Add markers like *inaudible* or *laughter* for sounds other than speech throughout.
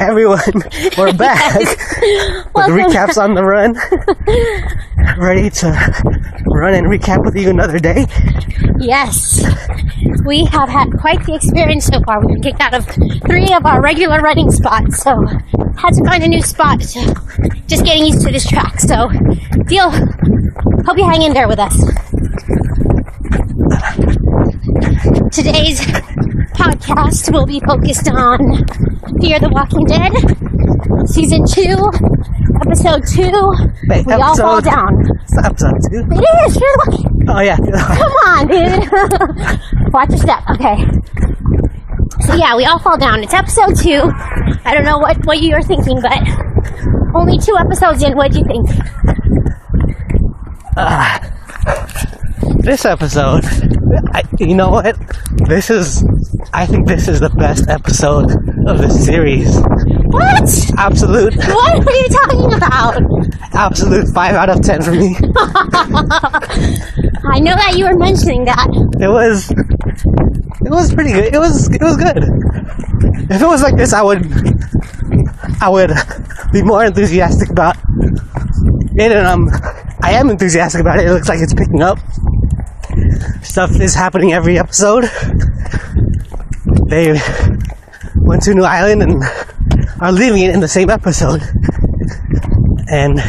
everyone, *laughs* we're back with recaps on the run. *laughs* Ready to run and recap with you another day. Yes. We have had quite the experience so far. We've been kicked out of three of our regular running spots, so had to find a new spot. Just getting used to this track. So, deal. Hope you hang in there with us. Today's podcast will be focused on Fear the Walking Dead, Season 2, Episode 2. Wait, we all fall down. It's episode two. It is! Fear the Walking Oh yeah. *laughs* Come on, dude. *laughs* Watch your step. Okay. So yeah, we all fall down. It's episode two. I don't know what, what you were thinking, but only two episodes in. What do you think? Ah. This episode, I, you know what? This is, I think this is the best episode of the series. What? Absolute, What are you talking about? absolute five out of ten for me. *laughs* I know that you were mentioning that. It was, it was pretty good. It was, it was good. If it was like this, I would, I would be more enthusiastic about it, and um, I am enthusiastic about it. It looks like it's picking up. Stuff is happening every episode. They went to New Island and are leaving it in the same episode. And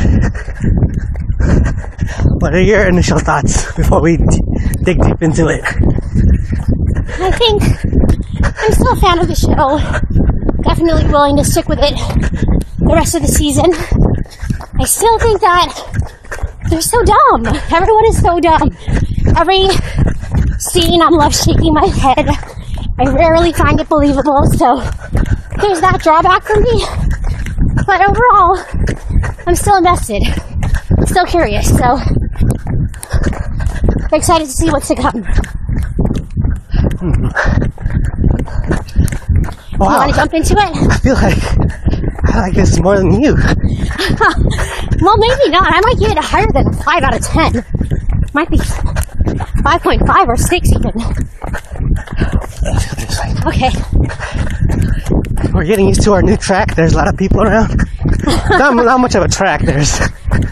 what are your initial thoughts before we d- dig deep into it? I think I'm still a fan of the show. Definitely willing to stick with it the rest of the season. I still think that they're so dumb. Everyone is so dumb. Every scene, I'm left shaking my head. I rarely find it believable, so there's that drawback for me. But overall, I'm still invested. Still curious, so excited to see what's to come. You Wow, want to jump into it? I feel like I like this more than you. *laughs* Well, maybe not. I might give it a higher than a 5 out of 10. Might be 5.5 or 6 even. Okay. We're getting used to our new track. There's a lot of people around. not, not much of a track. There's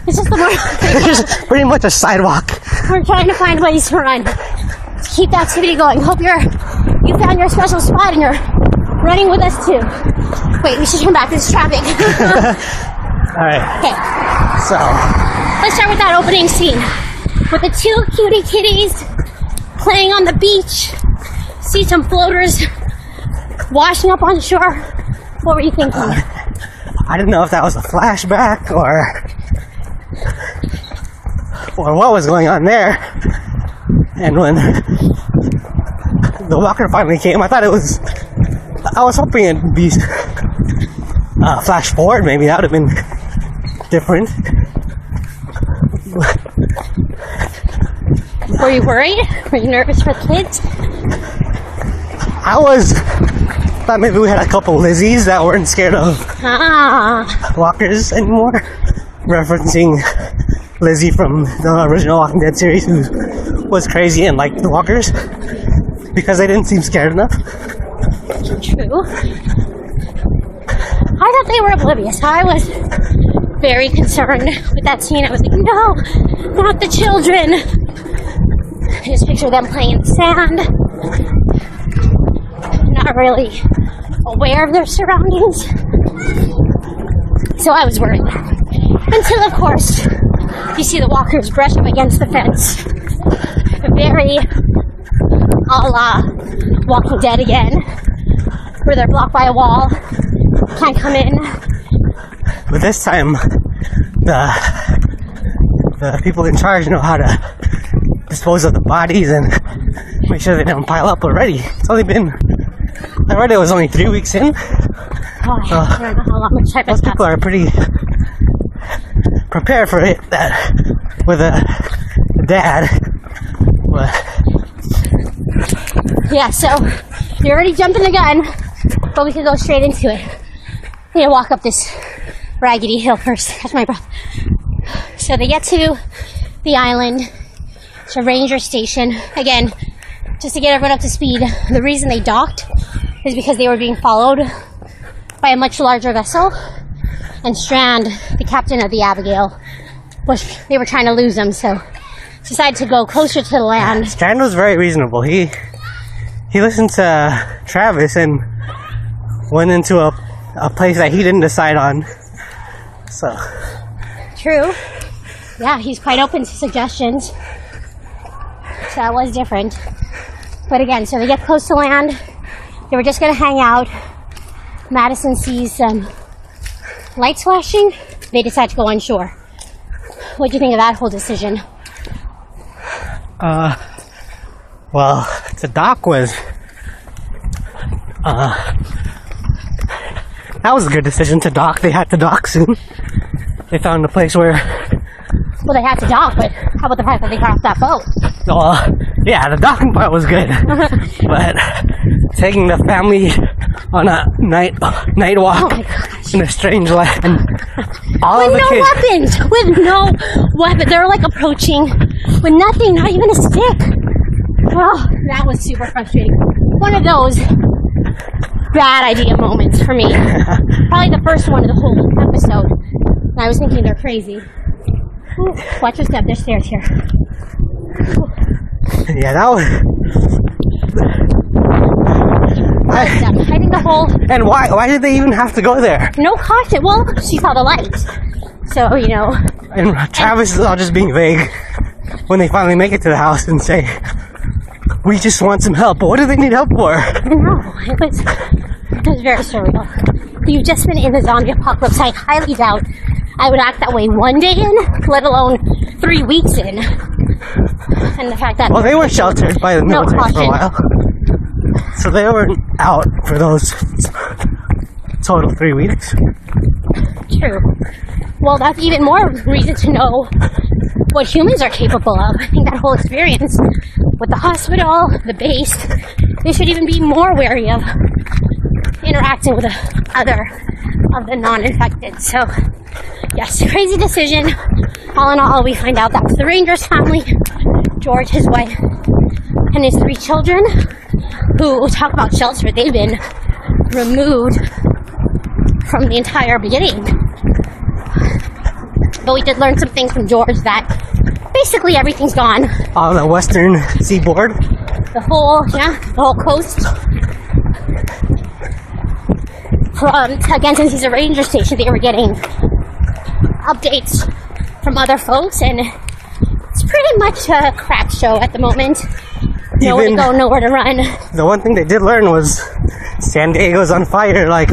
It's just the more *laughs* there's pretty much a sidewalk. we're trying to find ways to run. To keep the activity going. Hope you're you found your special spot and you're running with us too. Wait, we should turn back. This is traffic. *laughs* All right, okay. so Let's start with that opening scene. With the two cutie kitties playing on the beach. See some floaters washing up on shore. What were you thinking? I didn't know if that was a flashback or or what was going on there. And when the walker finally came, I thought it was. I was hoping it'd be uh, flash forward. Maybe that would have been different. Were you worried? Were you nervous for the kids? I was thought maybe we had a couple Lizzies that weren't scared of Ah, walkers anymore, referencing Lizzie from the original Walking Dead series, who was crazy and liked the walkers because they didn't seem scared enough. true. I thought they were oblivious. I was very concerned with that scene. I was like, no, not the children. Just picture them playing in the sand, not really aware of their surroundings. So I was worried. Until, of course, you see the walkers brush up against the fence. Very a la Walking Dead again, where they're blocked by a wall, can't come in. But this time, the the people in charge know how to dispose of the bodies and *laughs* make sure they don't pile up already. It's only been I read it was only three weeks in. Oh, I don't know how long much Most people are pretty prepared for it. That with a, a dad, but Yeah, so you're already jumping the gun, but we could go straight into it. I need to walk up this raggedy hill first. Catch my breath. So they get to the island. A ranger station. Again, just to get everyone up to speed, the reason they docked is because they were being followed by a much larger vessel. And Strand, the captain of the Abigail, was they were trying to lose him, so decided to go closer to the land. Strand was very reasonable. He he listened to Travis and went into a a place that he didn't decide on. So True. Yeah, he's quite open to suggestions. So that was different. But again, so they get close to land. They were just gonna hang out. Madison sees some lights flashing. They decide to go on shore. What do you think of that whole decision? Uh, well, the dock was, uh, that was a good decision to dock. They had to dock soon. They found a place where, Well, they had to dock, but how about the fact that they got off that boat? Well, uh, yeah, the docking part was good, *laughs* but taking the family on a night night Oh walk gosh. in a strange land, all With no kids. weapons! With no weapon. They're like approaching with nothing, not even a stick. Oh, that was super frustrating. One of those bad idea moments for me. *laughs* Probably the first one of the whole episode. I was thinking they're crazy. Ooh, watch your step, there's stairs here. *laughs* Yeah, that was. *laughs* I, think the whole and why? Why did they even have to go there? no caution. Well, she saw the lights. So, you know, And Travis is all just being vague when they finally make it to the house and say, "We just want some help." But what do they need help for? No. It was, it was very surreal. You've just been in the zombie apocalypse. I highly doubt I would act that way one day in, let alone three weeks in. *laughs* And the fact that Well, they were sheltered by the No military for a while, so they weren't out for those total three weeks. true. Well, that's even more reason to know what humans are capable of. I think that whole experience with the hospital, the base, they should even be more wary of interacting with the other of the non-infected. So, yes, *laughs* crazy decision. All in all, we find out that's the Rangers family, George, his wife, and his three children, who talk about shelter. They've been removed from the entire beginning. But we did learn some things from George that basically everything's gone. On the western seaboard, The whole, yeah, the whole coast. From, again, since he's a ranger station, they were getting updates from other folks, and it's pretty much a crap show at the moment. Nowhere Even- to go, nowhere to run. the one thing they did learn was San Diego's on fire, like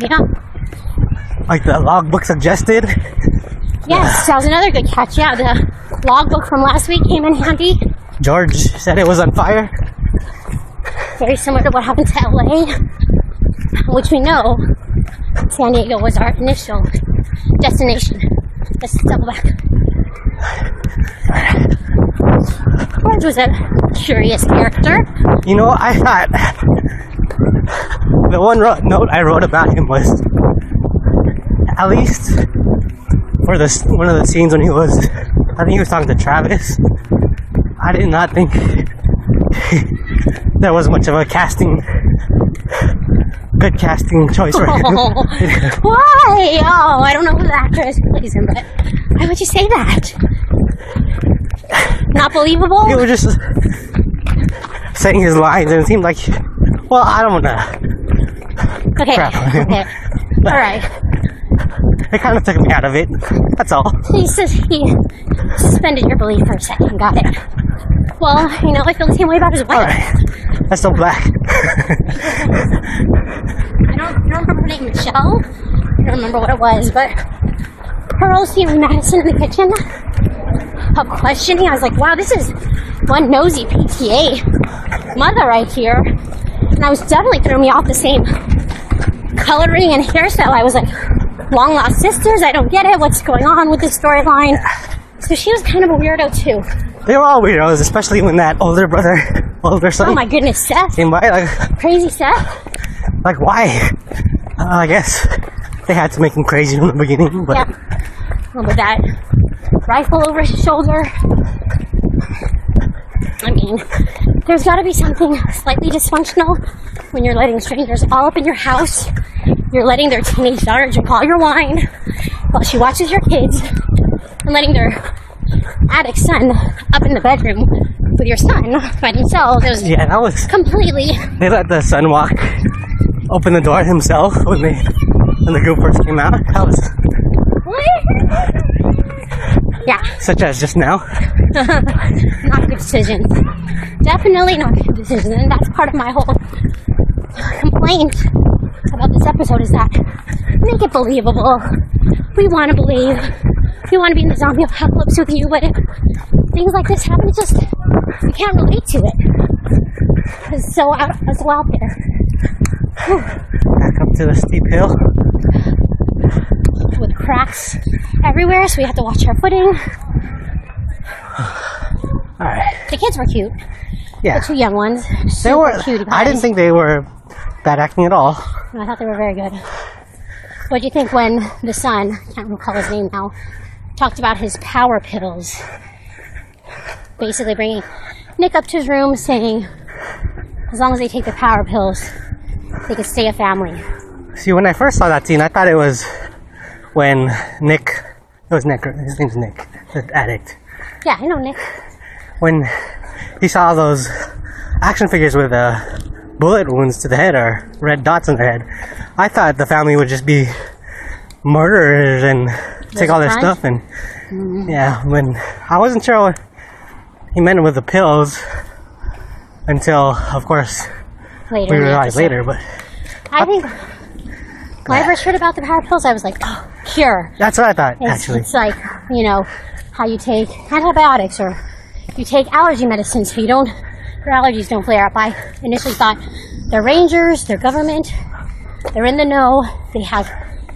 Yeah. like the logbook suggested. Yes, *sighs* that was another good catch. Yeah, the logbook from last week came in handy. George said it was on fire. Very similar to what happened to LA, which we know San Diego was our initial destination. Let's double back. George was a curious character. You know, I thought the one note I wrote about him was at least for this one of the scenes when he was, I think he was talking to Travis. I did not think *laughs* there was much of a casting, good casting choice right. *laughs* Why? Oh, I don't know who the actress plays him, but why would you say that? Not believable? he was just saying his lines, and it seemed like, well, I don't know. Okay. crap. Okay. All right. It kind of took me out of it. That's all. He says he suspended your belief for a second. Got it. Well, you know, I feel the same way about his wife. right, that's so black. I don't, I don't remember her name, Michelle. I don't remember what it was, but her role seeing Madison in the kitchen, of questioning. I was like, wow, this is one nosy PTA mother right here. And I was definitely throwing me off the same coloring and hairstyle. I was like, long lost sisters. I don't get it. What's going on with this storyline? So she was kind of a weirdo too. They were all weirdos, especially when that older brother, *laughs* older son Oh my goodness, Seth. came by. Like, Crazy Seth. like why? Uh, I guess they had to make him crazy from the beginning, but Yeah. Well, with that rifle over his shoulder. I mean, there's got to be something slightly dysfunctional when you're letting strangers all up in your house you're letting their teenage daughter drink all your wine while she watches your kids and letting their addict son up in the bedroom with your son by themselves. It was Yeah, that was. completely They let the son walk, open the door himself when they when the group first came out. That was What? yeah, such as just now. *laughs* not a good decision. Definitely not a good decision, and that's part of my whole complaint about this episode is that make it believable. We want to believe. We want to be in the zombie apocalypse with you, but if things like this happen, it's just you can't relate to it. It's so out, it's so out there. Back up to the steep hill. with cracks everywhere, so we have to watch our footing. *sighs* All right. The kids were cute. Yeah. The two young ones. They were. cute I didn't think they were bad acting at all. I thought they were very good. What do you think when the son, I can't recall his name now, talked about his power pills? Basically bringing Nick up to his room saying, as long as they take the power pills, they can stay a family. See, when I first saw that scene, I thought it was when Nick. It was Nick. His name's Nick, the addict. Yeah, I know Nick. When he saw those action figures with uh, bullet wounds to the head or red dots on their head, I thought the family would just be murderers and take all their front? stuff and mm. yeah. When I wasn't sure what he meant with the pills until, of course, Later. we realized later. But I think when I first heard about the power pills, I was like, oh, cure. that's what I thought It's, actually. it's like, you know, how you take antibiotics or you take allergy medicine so you don't, your allergies don't flare up. I initially thought they're rangers, they're government, they're in the know, they have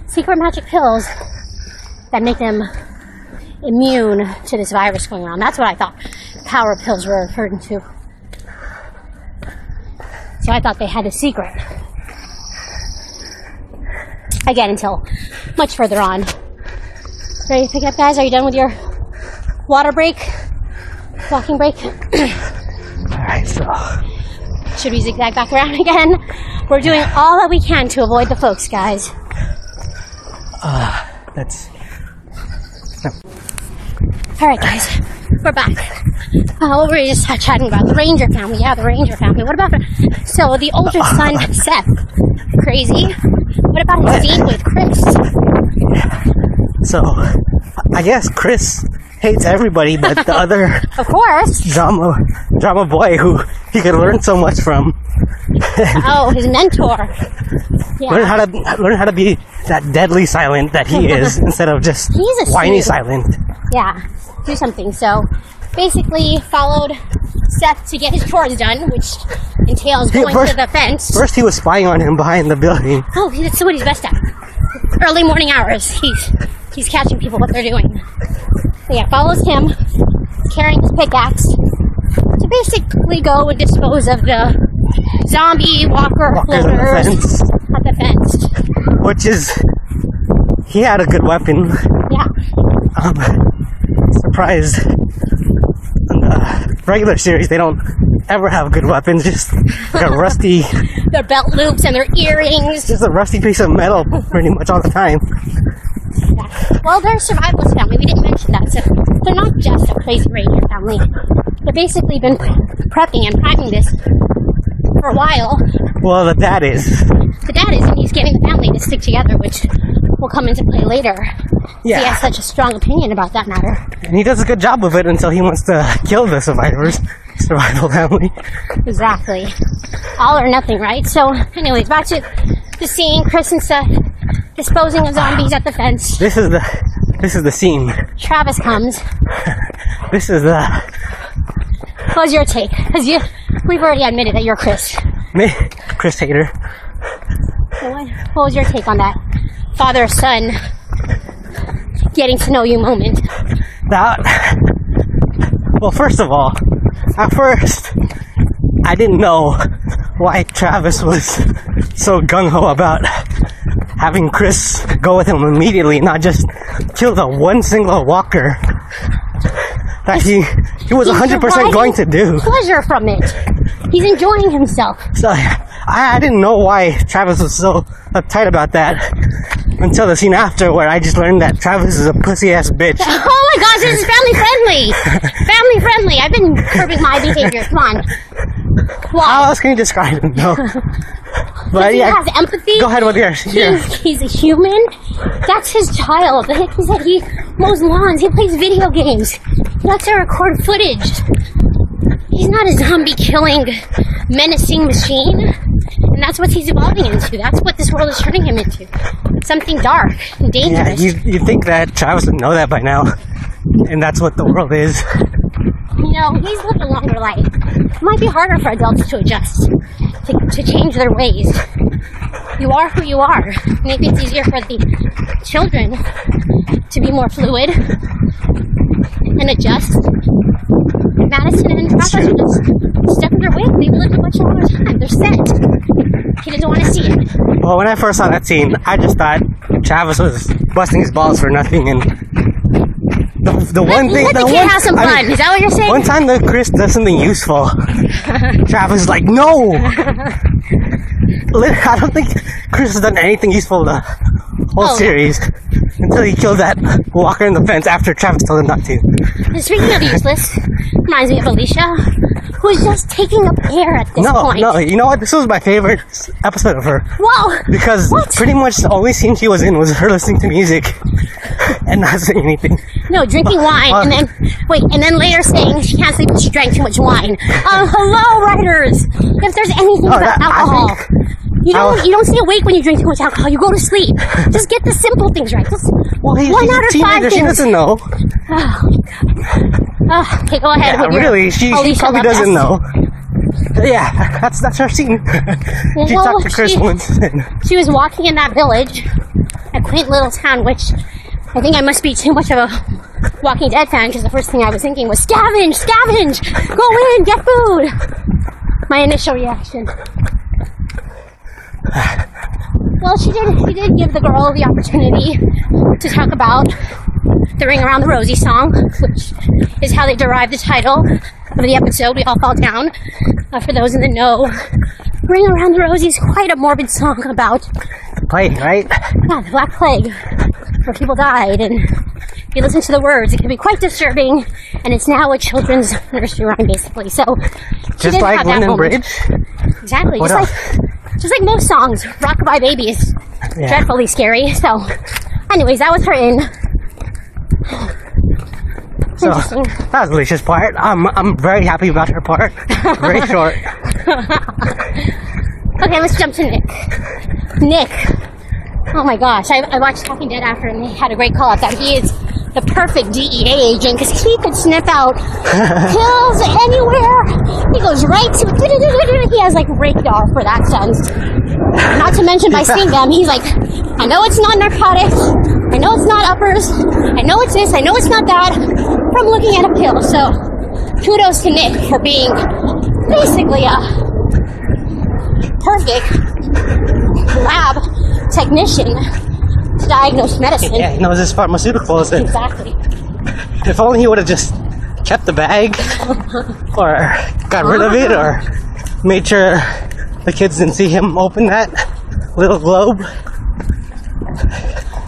secret magic pills that make them immune to this virus going around. That's what I thought power pills were referring to. So I thought they had a secret. Again, until much further on. Ready to pick up, guys? Are you done with your water break? Walking break? *clears throat* All right, so Should we zigzag back around *laughs* again? We're doing all that we can to avoid the folks, guys. Uh that's All right, guys, we're back. Uh, we just chatting about? The Ranger family. Yeah, the Ranger family. What about so the older son, *laughs* Seth? Crazy. What about his scene with Chris? so. I guess Chris hates everybody, but the *laughs* other Of course. drama drama boy who he could learn so much from. Oh, his mentor. *laughs* Learn Yeah. how to learn how to be that deadly silent that he is instead of just He's a whiny silent. Yeah. Do something. So basically followed Seth to get his chores done, which entails going first- to the fence. First he was spying on him behind the building. Oh, that's what he's best at. Early morning hours. He's he's catching people what they're doing. So yeah, follows him, carrying his pickaxe to basically go and dispose of the zombie walker Walkers on the floaters fence. at the fence. Which is he had a good weapon. Yeah. Um surprised in uh, the regular series they don't ever have good weapons, just like a *laughs* rusty Their belt loops and their earrings. just a rusty piece of metal pretty much all the time. Well, they're a survivalist family. We didn't mention that. So they're not just a crazy ranger family. They've basically been prepping and packing this for a while. Well the dad is. The dad is, and he's getting the family to stick together, which will come into play later. He has such a strong opinion about that matter. And he does a good job of it until he wants to kill the survivors. *laughs* Survival family. Exactly. All or nothing, right? So, anyways, back to the scene. Chris and Seth disposing of zombies at the fence. This is the this is the scene. Travis comes. *laughs* This is the What was your take? Because you, we've already admitted that you're Chris. me, *laughs* Chris Hater. What, what was your take on that father son getting to know you moment? That well, first of all, at first I didn't know why Travis was so gung ho about having Chris go with him immediately, not just kill the one single walker that he he was He's 100% going to do. Pleasure from it. He's enjoying himself. So I I, I didn't know why Travis was so uptight about that until the scene after, where I just learned that Travis is a pussy ass bitch. *laughs* Oh my gosh, this is family friendly. *laughs* family friendly. I've been curbing my behavior. Come on. How else can you describe him? No. But *laughs* he yeah, has empathy. go ahead with yours. Yeah. He's, he's a human. That's his child. Like he said, he mows lawns. He plays video games. He likes to record footage. He's not a zombie killing, menacing machine. And that's what he's evolving into. That's what this world is turning him into. Something dark and Yeah, dangerous. you, you think that Travis would know that by now. And that's what the world is. you know, he's lived a longer life. It might be harder for adults to adjust, to, to change their ways. You are who you are. Maybe it's easier for the children to be more fluid and adjust. Madison and Travis stuck in their ways. They've lived a much longer time. They're set. He doesn't want to see it. Well, when I first saw that scene, I just thought Travis was busting his balls for nothing. And the, the one let, thing, let the, the kid one, have some I mean, Is that what you're saying? one time that Chris does something useful, *laughs* Travis is like, no. *laughs* I don't think Chris has done anything useful the whole Oh. series *laughs* until he killed that walker in the fence after Travis told him not to. And Speaking of useless, reminds me of Alicia, who is just taking up air at this No, point. no, no, you know what? This was my favorite episode of her. Whoa! Because What? pretty much the only scene she was in was her listening to music *laughs* and not saying anything. No, drinking *laughs* wine, Uh, and then wait, and then later saying she can't sleep because she drank too much wine. Um, hello, writers. If there's anything No, about that- alcohol, you don't I- you don't stay awake when you drink too much alcohol. You go to sleep. *laughs* Just get the simple things right. Just Well, he, one out of five teenager. She doesn't know. Oh, *sighs* okay, go ahead. Yeah, really, she, she probably doesn't know. Yeah, that's that's her scene. *laughs* she Well, talked to Chris she- once. She was walking in that village, a quaint little town, which I think I must be too much of a Walking Dead fan because the first thing I was thinking was scavenge, scavenge, go in, get food. My initial reaction. Well, she did. She did give the girl the opportunity to talk about the "Ring Around the Rosie" song, which is how they derived the title of the episode. We all fall down. Uh, for those in the know, "Ring Around the Rosie" is quite a morbid song about the plague, right? yeah, the Black Plague, where people died, and if you listen to the words, it can be quite disturbing. And it's now a children's nursery rhyme, basically. So Just like London. Bridge. Exactly. What just else? like just like most songs, Rockabye Baby is Yeah. dreadfully scary. So, anyways, that was her in. So Interesting. that was Alicia's part. I'm I'm very happy about her part. Very *laughs* short. Okay, let's jump to Nick. Nick. Oh my gosh, I, I watched Talking Dead after, and they had a great call out that he is the perfect DEA agent because he could sniff out *laughs* pills anywhere. He goes right to. *laughs* He has like radar for that sense. Not to mention by seeing them, he's like, I know it's not narcotics. I know it's not uppers. I know it's this. I know it's not that. From looking at a pill. So, kudos to Nick for being basically a perfect lab technician to diagnose medicine. Yeah, he knows his pharmaceuticals. And Exactly. if only he would have just kept the bag, or got rid of it, or made sure the kids didn't see him open that little globe.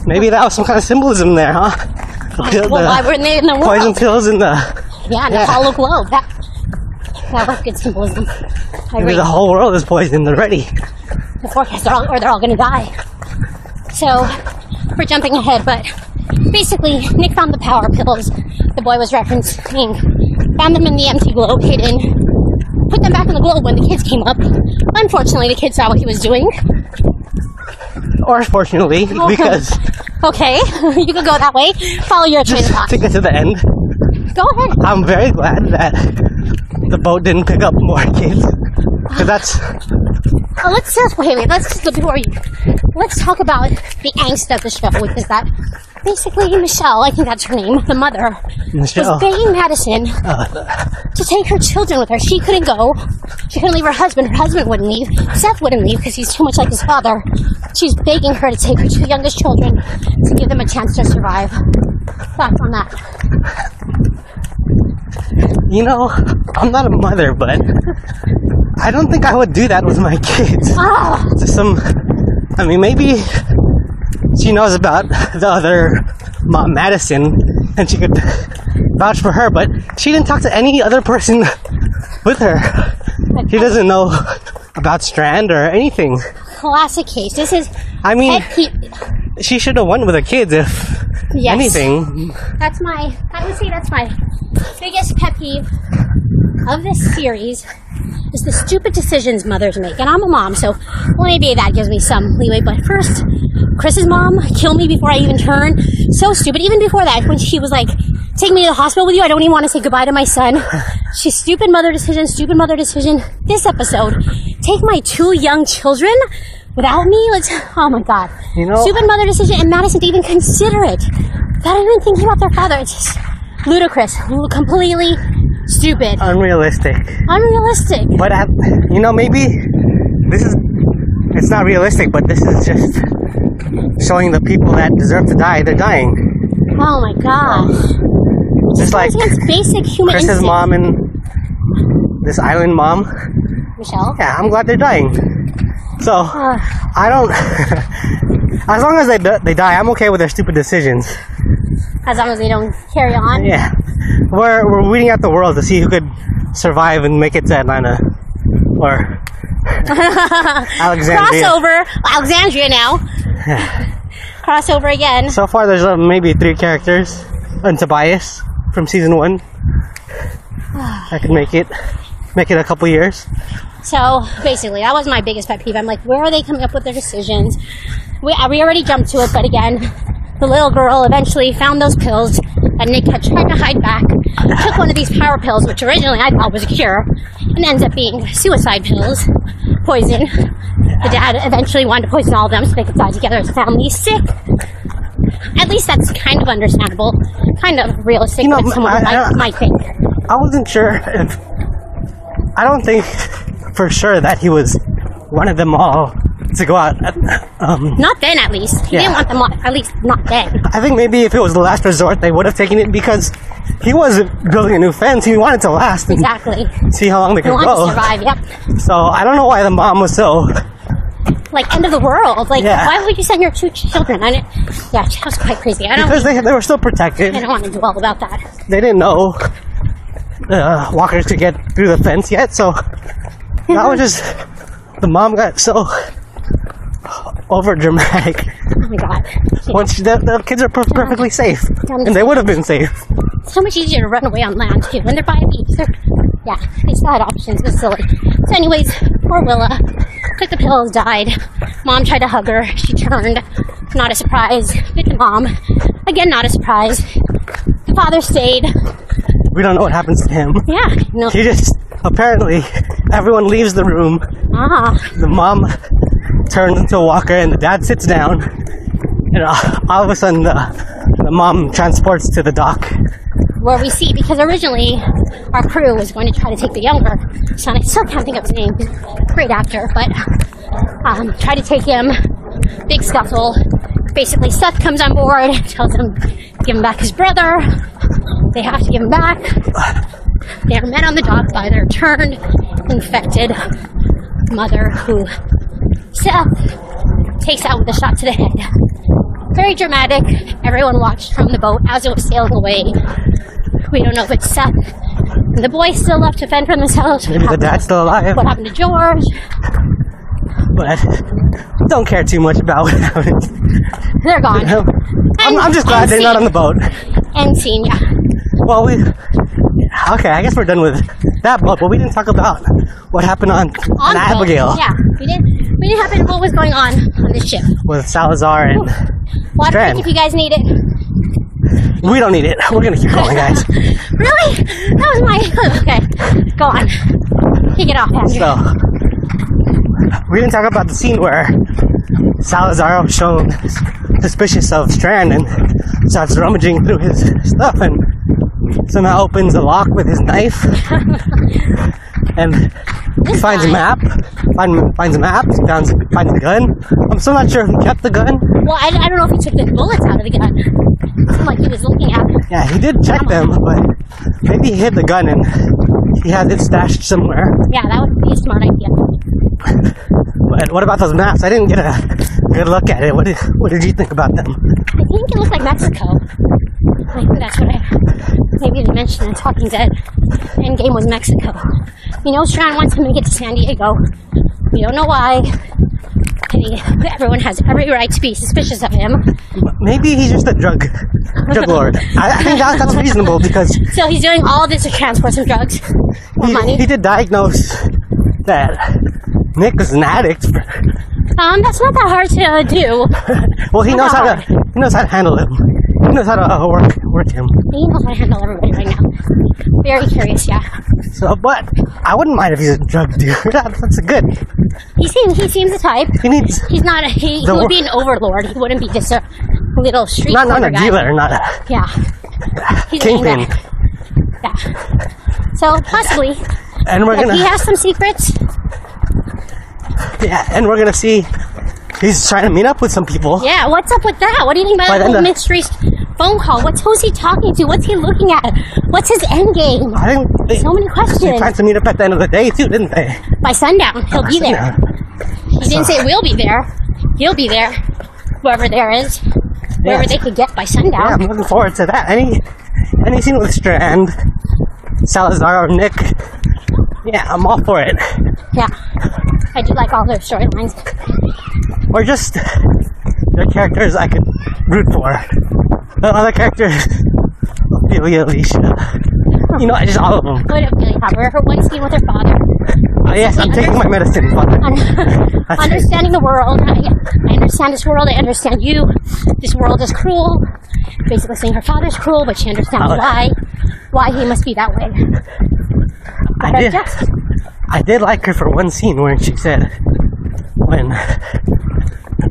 Maybe that was some kind of symbolism there, huh? The, Well, why the were they in the world? poison pills in the Yeah, and Yeah. the hollow globe. That, that was good symbolism. I maybe agree. the whole world is poisoned already. the forecast, they're all, or they're all going to die. So, we're jumping ahead, but basically, Nick found the power pills the boy was referencing, found them in the empty globe, hidden, put them back in the globe when the kids came up. Unfortunately, the kids saw what he was doing. Or fortunately, *laughs* because Okay, *laughs* you can go that way. Follow your train of thought. to get to the end, Go ahead. I'm very glad that the boat didn't pick up more kids. Because that's Oh, let's just wait, wait. Let's just before you. Let's talk about the angst of the show, which is that basically Michelle, I think that's her name, the mother, Michelle. was begging Madison uh. to take her children with her. She couldn't go. She couldn't leave her husband. Her husband wouldn't leave. Seth wouldn't leave because he's too much like his father. She's begging her to take her two youngest children to give them a chance to survive. Thoughts on that? You know, I'm not a mother, but I don't think I would do that with my *laughs* kids. Ah! To some, I mean, maybe she knows about the other mom, Madison, and she could vouch for her, but she didn't talk to any other person *laughs* with her. She doesn't know about Strand or anything. classic case. This is I mean, she should have won with her kids if Yes. anything. That's my, I would say that's my biggest pet peeve of this series is the stupid decisions mothers make. And I'm a mom, so well, maybe that gives me some leeway. But first, Chris's mom killed me before I even turned. So stupid. Even before that, when she was like, take me to the hospital with you, I don't even want to say goodbye to my son. *laughs* She's stupid mother decision, stupid mother decision. This episode, take my two young children without me? Let's, oh my god. You know- stupid mother decision and Madison to even consider it. Not even thinking about their father. It's just ludicrous. Completely stupid. Unrealistic. Unrealistic. But I, you know, maybe this is it's not realistic, but this is just showing the people that deserve to die, they're dying. Oh my gosh. Just like basic human Chris's instinct. mom and this island mom. Michelle. Yeah, I'm glad they're dying. So Uh, I don't. *laughs* as long as they they die, I'm okay with their stupid decisions. as long as they don't carry on. Yeah, we're we're weeding out the world to see who could survive and make it to Atlanta or *laughs* Alexandria. Crossover. Alexandria now. *sighs* Crossover again. So far, there's uh, maybe three characters, and Tobias from season one. I could make it, make it a couple years. So basically, that was my biggest pet peeve. I'm like, where are they coming up with their decisions? We, uh, we already jumped to it, but again, the little girl eventually found those pills that Nick had tried to hide back. Took one of these power pills, which originally I thought was a cure, and ends up being suicide pills, poison. The dad eventually wanted to poison all of them so they could die together as a family. Sick. At least that's kind of understandable, kind of realistic. You know, what someone I- I- might think. I wasn't sure if. I don't think for sure that he was one of them all to go out. Um, Not then, at least. He Yeah. didn't want them. all- At least not then. I think maybe if it was the last resort, they would have taken it because he wasn't building a new fence. He wanted to last Exactly. see how long they could want go. to survive. Yep. So I don't know why the mom was so. Like end of the world. Like Yeah. why would you send your two children? I didn't, yeah, that was quite crazy. I don't. Because they, they were still protected. I don't want to dwell about that. they didn't know uh, walkers could get through the fence yet, so that was just the mom got so over dramatic. Oh my god. Once the, the kids are per- perfectly safe, and they would have been safe. so much easier to run away on land too. When they're by a beach, they're yeah, they still had options. It was silly. So, anyways, poor Willa took the pills, died. Mom tried to hug her. She turned. Not a surprise. Bit the mom. Again, not a surprise. The father stayed. We don't know what happens to him. Yeah, no. He just apparently everyone leaves the room. Ah, The mom turns into a walker, and the dad sits down. And uh, all of a sudden, the, the mom transports to the dock. where we see because originally our crew was going to try to take the younger son. I still can't think of his name. Great actor, but um, try to take him. Big scuffle. Basically, Seth comes on board, *laughs* tells him give him back his brother. They have to give him back. They are met on the dock by their turned, infected mother, who Seth takes out with a shot to the head. Very dramatic. Everyone watched from the boat as it was sailing away. We don't know if it's Seth and the boys still left to fend for themselves. Maybe the dad's still alive, What happened to George? but don't care too much about what happened. They're gone. *laughs* I'm, I'm just glad they're not on the boat. End scene, yeah. Well, we. Okay, I guess we're done with that boat, but we didn't talk about what happened on, on, On the boat. Abigail Yeah, we didn't. We didn't happen. What was going on on this ship? with Salazar, and Water if you guys need it. we don't need it. *laughs* We're gonna keep going, guys. *laughs* Really? That was my. *laughs* Okay, go on. Kick it off, Andrew. So, we didn't talk about the scene where Salazar was shown suspicious of Strand and starts rummaging through his stuff and somehow opens a lock with his knife. *laughs* and he This finds a map, find, finds a map, finds, finds a gun. I'm still not sure if he kept the gun. Well, I, I don't know if he took the bullets out of the gun. It seemed like he was looking at. Them. Yeah, he did check them, but maybe he hid the gun and he has it stashed somewhere. Yeah, that would be a smart idea. But what about those maps? I didn't get a good look at it. What did What did you think about them? I think it looked like Mexico. I think that's what I maybe didn't mention in Talking Dead. Endgame was Mexico. You know, Strand wants him to make it to San Diego. We don't know why. Think everyone has every right to be suspicious of him. Maybe he's just a drug drug lord. I, I think that, that's reasonable because *laughs* So he's doing all this to transport some drugs. He, money. he did diagnose that Nick was an addict. Um, that's not that hard to do. *laughs* Well, he knows how to he knows how to handle him. He knows how to uh, work work him. He knows how to handle everybody right now. Very curious, yeah. So, but I wouldn't mind if he's a drug dealer. *laughs* That- That's good. He seems he seems the type. He needs He's not a he, he would be an overlord. He wouldn't be just a little street not not a guy. dealer, not a Yeah. He's kingpin. Yeah. So possibly And we're gonna. He has some secrets. yeah, and we're gonna see. He's trying to meet up with some people. Yeah, what's up with that? What do you think about By that then whole the- mystery phone call? What's who's he talking to? What's he looking at? What's his end game? I think they, So many questions. they planned to meet up at the end of the day too, didn't they? By sundown, he'll be there. He didn't say we'll be there. He'll be there. Whoever there is, whoever Yes. they could get by sundown. Yeah, sundown. I'm looking forward to that. Any any scene with Strand, Salazar, Nick. Yeah, I'm all for it. Yeah, I do like all their storylines. Or just *laughs* the characters I could root for. The other characters, Ofelia, Alicia. You know, I just all of them. Good Ofelia Hopper. Her one scene with her father. Oh, yes, I'm taking my medicine. Father. *laughs* Understanding the world. I, I understand this world. I understand you. This world is cruel. Basically saying her father's cruel, but she understands Oh. why. Why he must be that way. I But did. just, I did like her for one scene where she said, when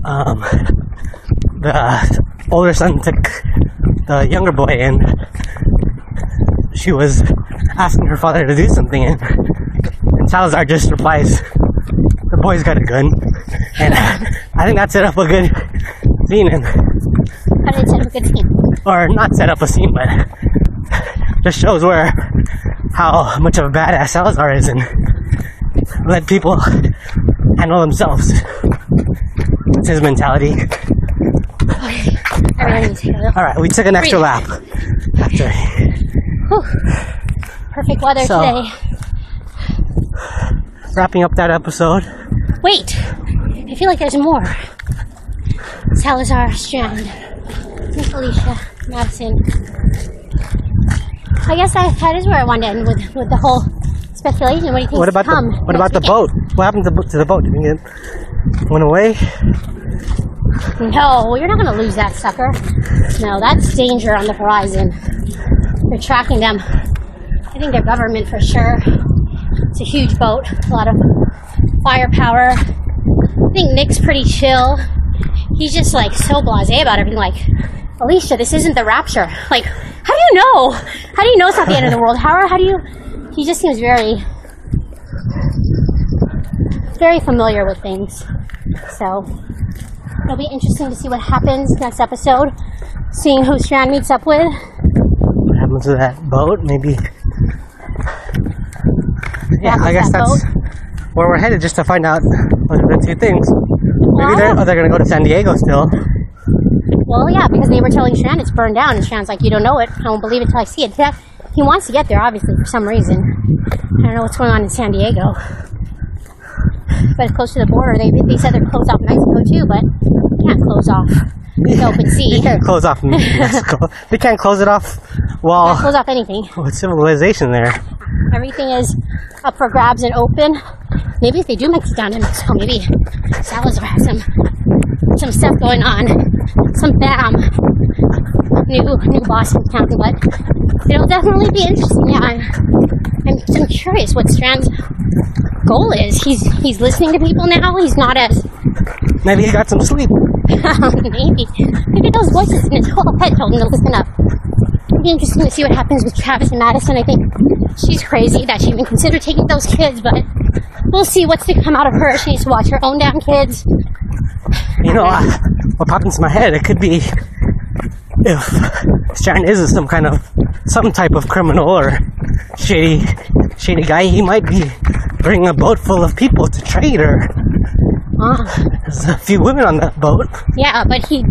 um, *laughs* the older son took the younger boy in, she was asking her father to do something, and, and Salazar just replies, "The boy's got a gun," and *laughs* I think that set up a good scene, and I didn't set up a good scene. or not set up a scene, but just shows where how much of a badass Salazar is and let people handle themselves. That's his mentality. Needs to go. All right, we took an extra lap. After Whew. Perfect weather So- today. wrapping up that episode. Wait, I feel like there's more. Salazar Strand, Miss Alicia Madison. I guess that, that is where I wanted to end with, with the whole speculation. What do you think? What about the What about next the boat? What happened to, the- to the boat? Did it went away? No, you're not going to lose that sucker. No, that's danger on the horizon. They're tracking them. I think they're government for sure. It's a huge boat, a lot of firepower. I think Nick's pretty chill. He's just like so blasé about everything. Like, Alicia, this isn't the rapture. Like, how do you know? How do you know it's not the end of the world? How, how do you? He just seems very, very familiar with things. So, It'll be interesting to see what happens next episode. Seeing who Strand meets up with. What happens to that boat? Maybe. Yeah, I guess that that's where we're headed, just to find out what are the two things. Maybe Well, they're, oh, they're gonna go to San Diego still. Well, yeah, because they were telling Strand it's burned down, and Strand's like, "You don't know it. I won't believe it till I see it." He wants to get there, obviously, for some reason. I don't know what's going on in San Diego, but it's close to the border. They they said they're closed off Mexico too, but you can't close off the open sea. You *laughs* can't close off Mexico. they can't close it off while Close off anything. with civilization there. Everything is up for grabs and open. Maybe if they do make it down to Mexico, maybe Salazar has some some stuff going on. Some bam. New new Boston County, but it'll definitely be interesting. Yeah, I'm, I'm, I'm curious what Strand's goal is. He's he's listening to people now. He's not as Maybe he got some sleep. *laughs* maybe maybe those voices in his whole head told him to listen up. It'll be interesting to see what happens with Travis and Madison. I think she's crazy that she even considered taking those kids, but we'll see what's to come out of her. She needs to watch her own damn kids. You know, I, what popped into my head, it could be if Strand is some kind of, some type of criminal or shady, shady guy. He might be bringing a boat full of people to trade or Uh, there's a few women on that boat. yeah, but he.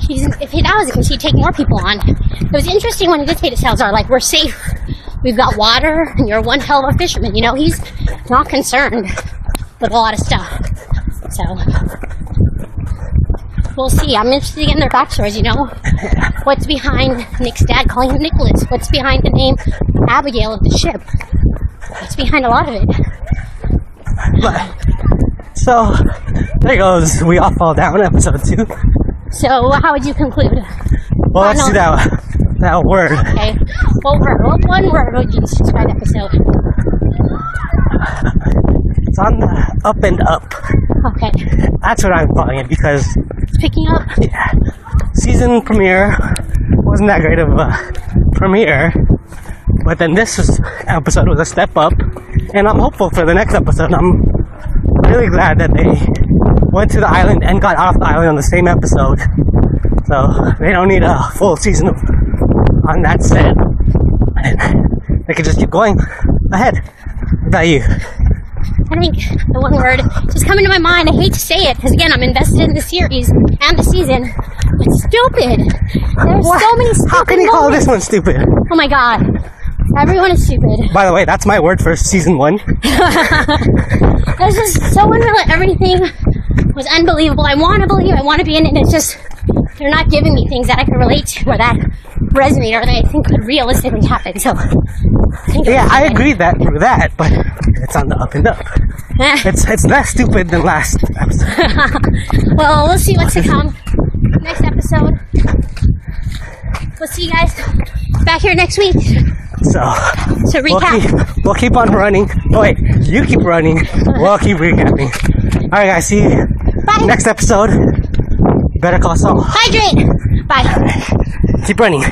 He's, if he that was he'd take more people on. It was interesting when he did say to Salazar, like, we're safe. We've got water, and you're one hell of a fisherman. You know, he's not concerned with a lot of stuff. So, we'll see. I'm interested in their backstories, you know? *laughs* What's behind Nick's dad calling him Nicholas? What's behind the name Abigail of the ship? What's behind a lot of it? But so there goes. We all fall down. Episode two. So, how would you conclude? Well, let's do that. That word. Okay. What word? What one word would you describe episode? It's on the up and up. Okay. That's what I'm calling it because It's picking up. yeah, season premiere wasn't that great of a premiere, but then this was, episode was a step up, and I'm hopeful for the next episode. I'm really glad that they went to the island and got off the island on the same episode, so they don't need a full season of, on that set, and they can just keep going ahead. What about you? I think the one word just coming to my mind. I hate to say it because again, I'm invested in the series and the season. It's stupid. There's What? so many stupid How can you call this one stupid? Oh my god. Everyone is stupid. By the way, that's my word for season one. *laughs* There's just so unreal. Everything was unbelievable. I want to believe. I want to be in it. It's just they're not giving me things that I can relate to or that resonate or that I think could realistically happen. So, *laughs* Yeah, I agree that for that, but it's on the up and up. *laughs* It's it's less stupid than last episode. *laughs* well, we'll see what's to come. Next episode. We'll see you guys back here next week So to we'll recap. keep we'll keep on running. Oh, wait, you keep running. We'll keep recapping. All right, guys. See you Bye. next episode. Better call Saul. Hydrate. Bye. Keep running.